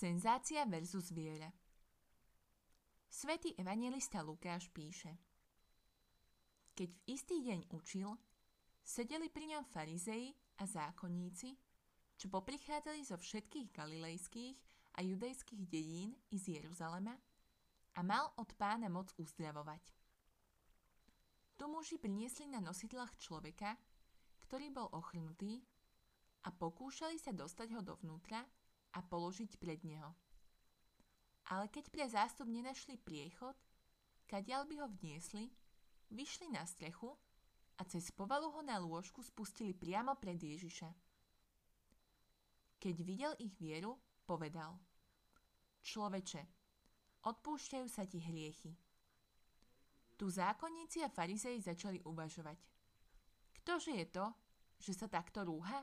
Senzácia versus viera Svetý evangelista Lukáš píše Keď v istý deň učil, sedeli pri ňom farizei a zákonníci, čo poprichádzali zo všetkých galilejských a judejských dedín i z Jeruzalema a mal od pána moc uzdravovať. Tu muži priniesli na nosidlách človeka, ktorý bol ochrnutý a pokúšali sa dostať ho dovnútra a položiť pred neho. Ale keď pre zástup nenašli priechod, kadiaľ by ho vniesli, vyšli na strechu a cez povalu ho na lôžku spustili priamo pred Ježiša. Keď videl ich vieru, povedal Človeče, odpúšťajú sa ti hriechy. Tu zákonníci a farizei začali uvažovať. Ktože je to, že sa takto rúha?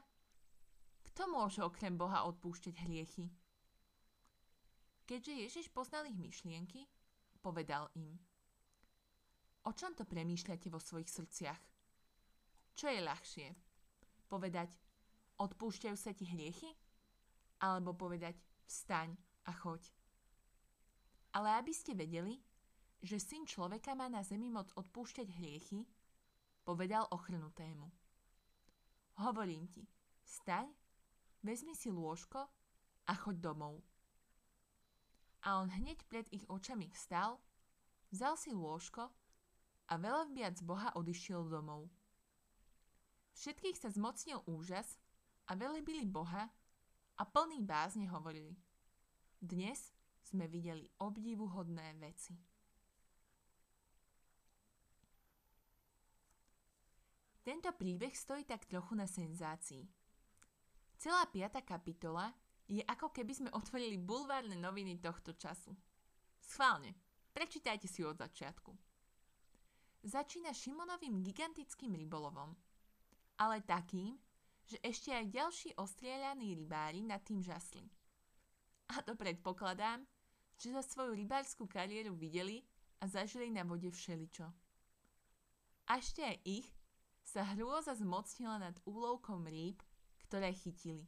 Kto môže okrem Boha odpúšťať hriechy? Keďže Ježiš poznal ich myšlienky, povedal im. O čom to premýšľate vo svojich srdciach? Čo je ľahšie? Povedať, odpúšťajú sa ti hriechy? Alebo povedať, vstaň a choď. Ale aby ste vedeli, že syn človeka má na zemi moc odpúšťať hriechy, povedal ochrnutému. Hovorím ti, staň, vezmi si lôžko a choď domov. A on hneď pred ich očami vstal, vzal si lôžko a veľa viac Boha odišiel domov. Všetkých sa zmocnil úžas a velebili Boha a plný bázne hovorili. Dnes sme videli obdivuhodné veci. Tento príbeh stojí tak trochu na senzácii. Celá piata kapitola je ako keby sme otvorili bulvárne noviny tohto času. Schválne, prečítajte si od začiatku. Začína Šimonovým gigantickým rybolovom, ale takým, že ešte aj ďalší ostrieľaní rybári nad tým žasli. A to predpokladám, že za svoju rybárskú kariéru videli a zažili na vode všeličo. A ešte aj ich sa hrôza zmocnila nad úlovkom rýb, ktoré chytili.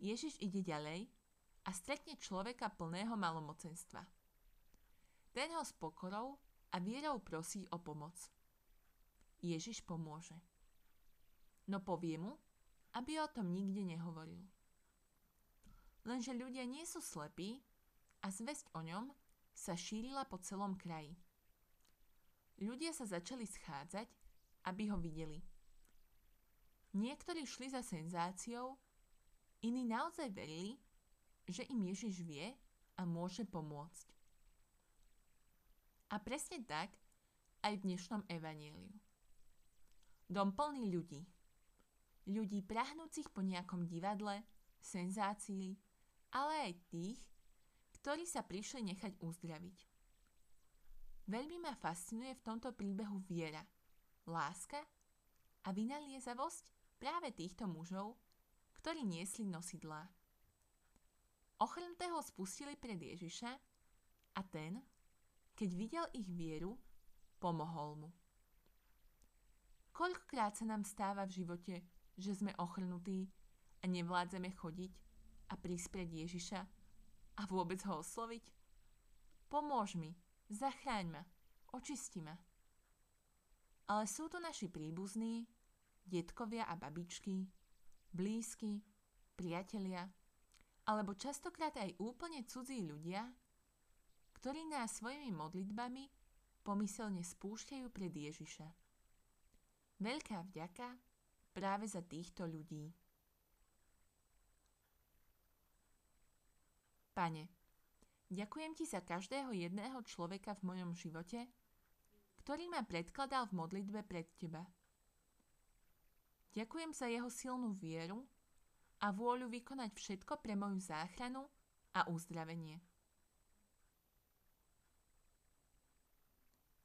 Ježiš ide ďalej a stretne človeka plného malomocenstva. Ten ho s pokorou a vierou prosí o pomoc. Ježiš pomôže. No povie mu, aby o tom nikde nehovoril. Lenže ľudia nie sú slepí a zväzť o ňom sa šírila po celom kraji. Ľudia sa začali schádzať, aby ho videli. Niektorí šli za senzáciou Iní naozaj verili, že im Ježiš vie a môže pomôcť. A presne tak aj v dnešnom evanieliu. Dom plný ľudí. Ľudí prahnúcich po nejakom divadle, senzácii, ale aj tých, ktorí sa prišli nechať uzdraviť. Veľmi ma fascinuje v tomto príbehu viera, láska a vynaliezavosť práve týchto mužov, ktorí niesli nosidlá. Ochrnutého spustili pred Ježiša a ten, keď videl ich vieru, pomohol mu. Koľkokrát sa nám stáva v živote, že sme ochrnutí a nevládzeme chodiť a prísť Ježiša a vôbec ho osloviť? Pomôž mi, zachráň ma, očisti ma. Ale sú to naši príbuzní, detkovia a babičky, blízky, priatelia, alebo častokrát aj úplne cudzí ľudia, ktorí nás svojimi modlitbami pomyselne spúšťajú pred Ježiša. Veľká vďaka práve za týchto ľudí. Pane, ďakujem Ti za každého jedného človeka v mojom živote, ktorý ma predkladal v modlitbe pred Teba. Ďakujem za jeho silnú vieru a vôľu vykonať všetko pre moju záchranu a uzdravenie.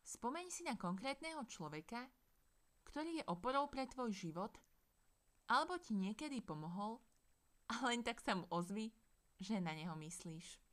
Spomeň si na konkrétneho človeka, ktorý je oporou pre tvoj život, alebo ti niekedy pomohol a len tak sa mu ozvi, že na neho myslíš.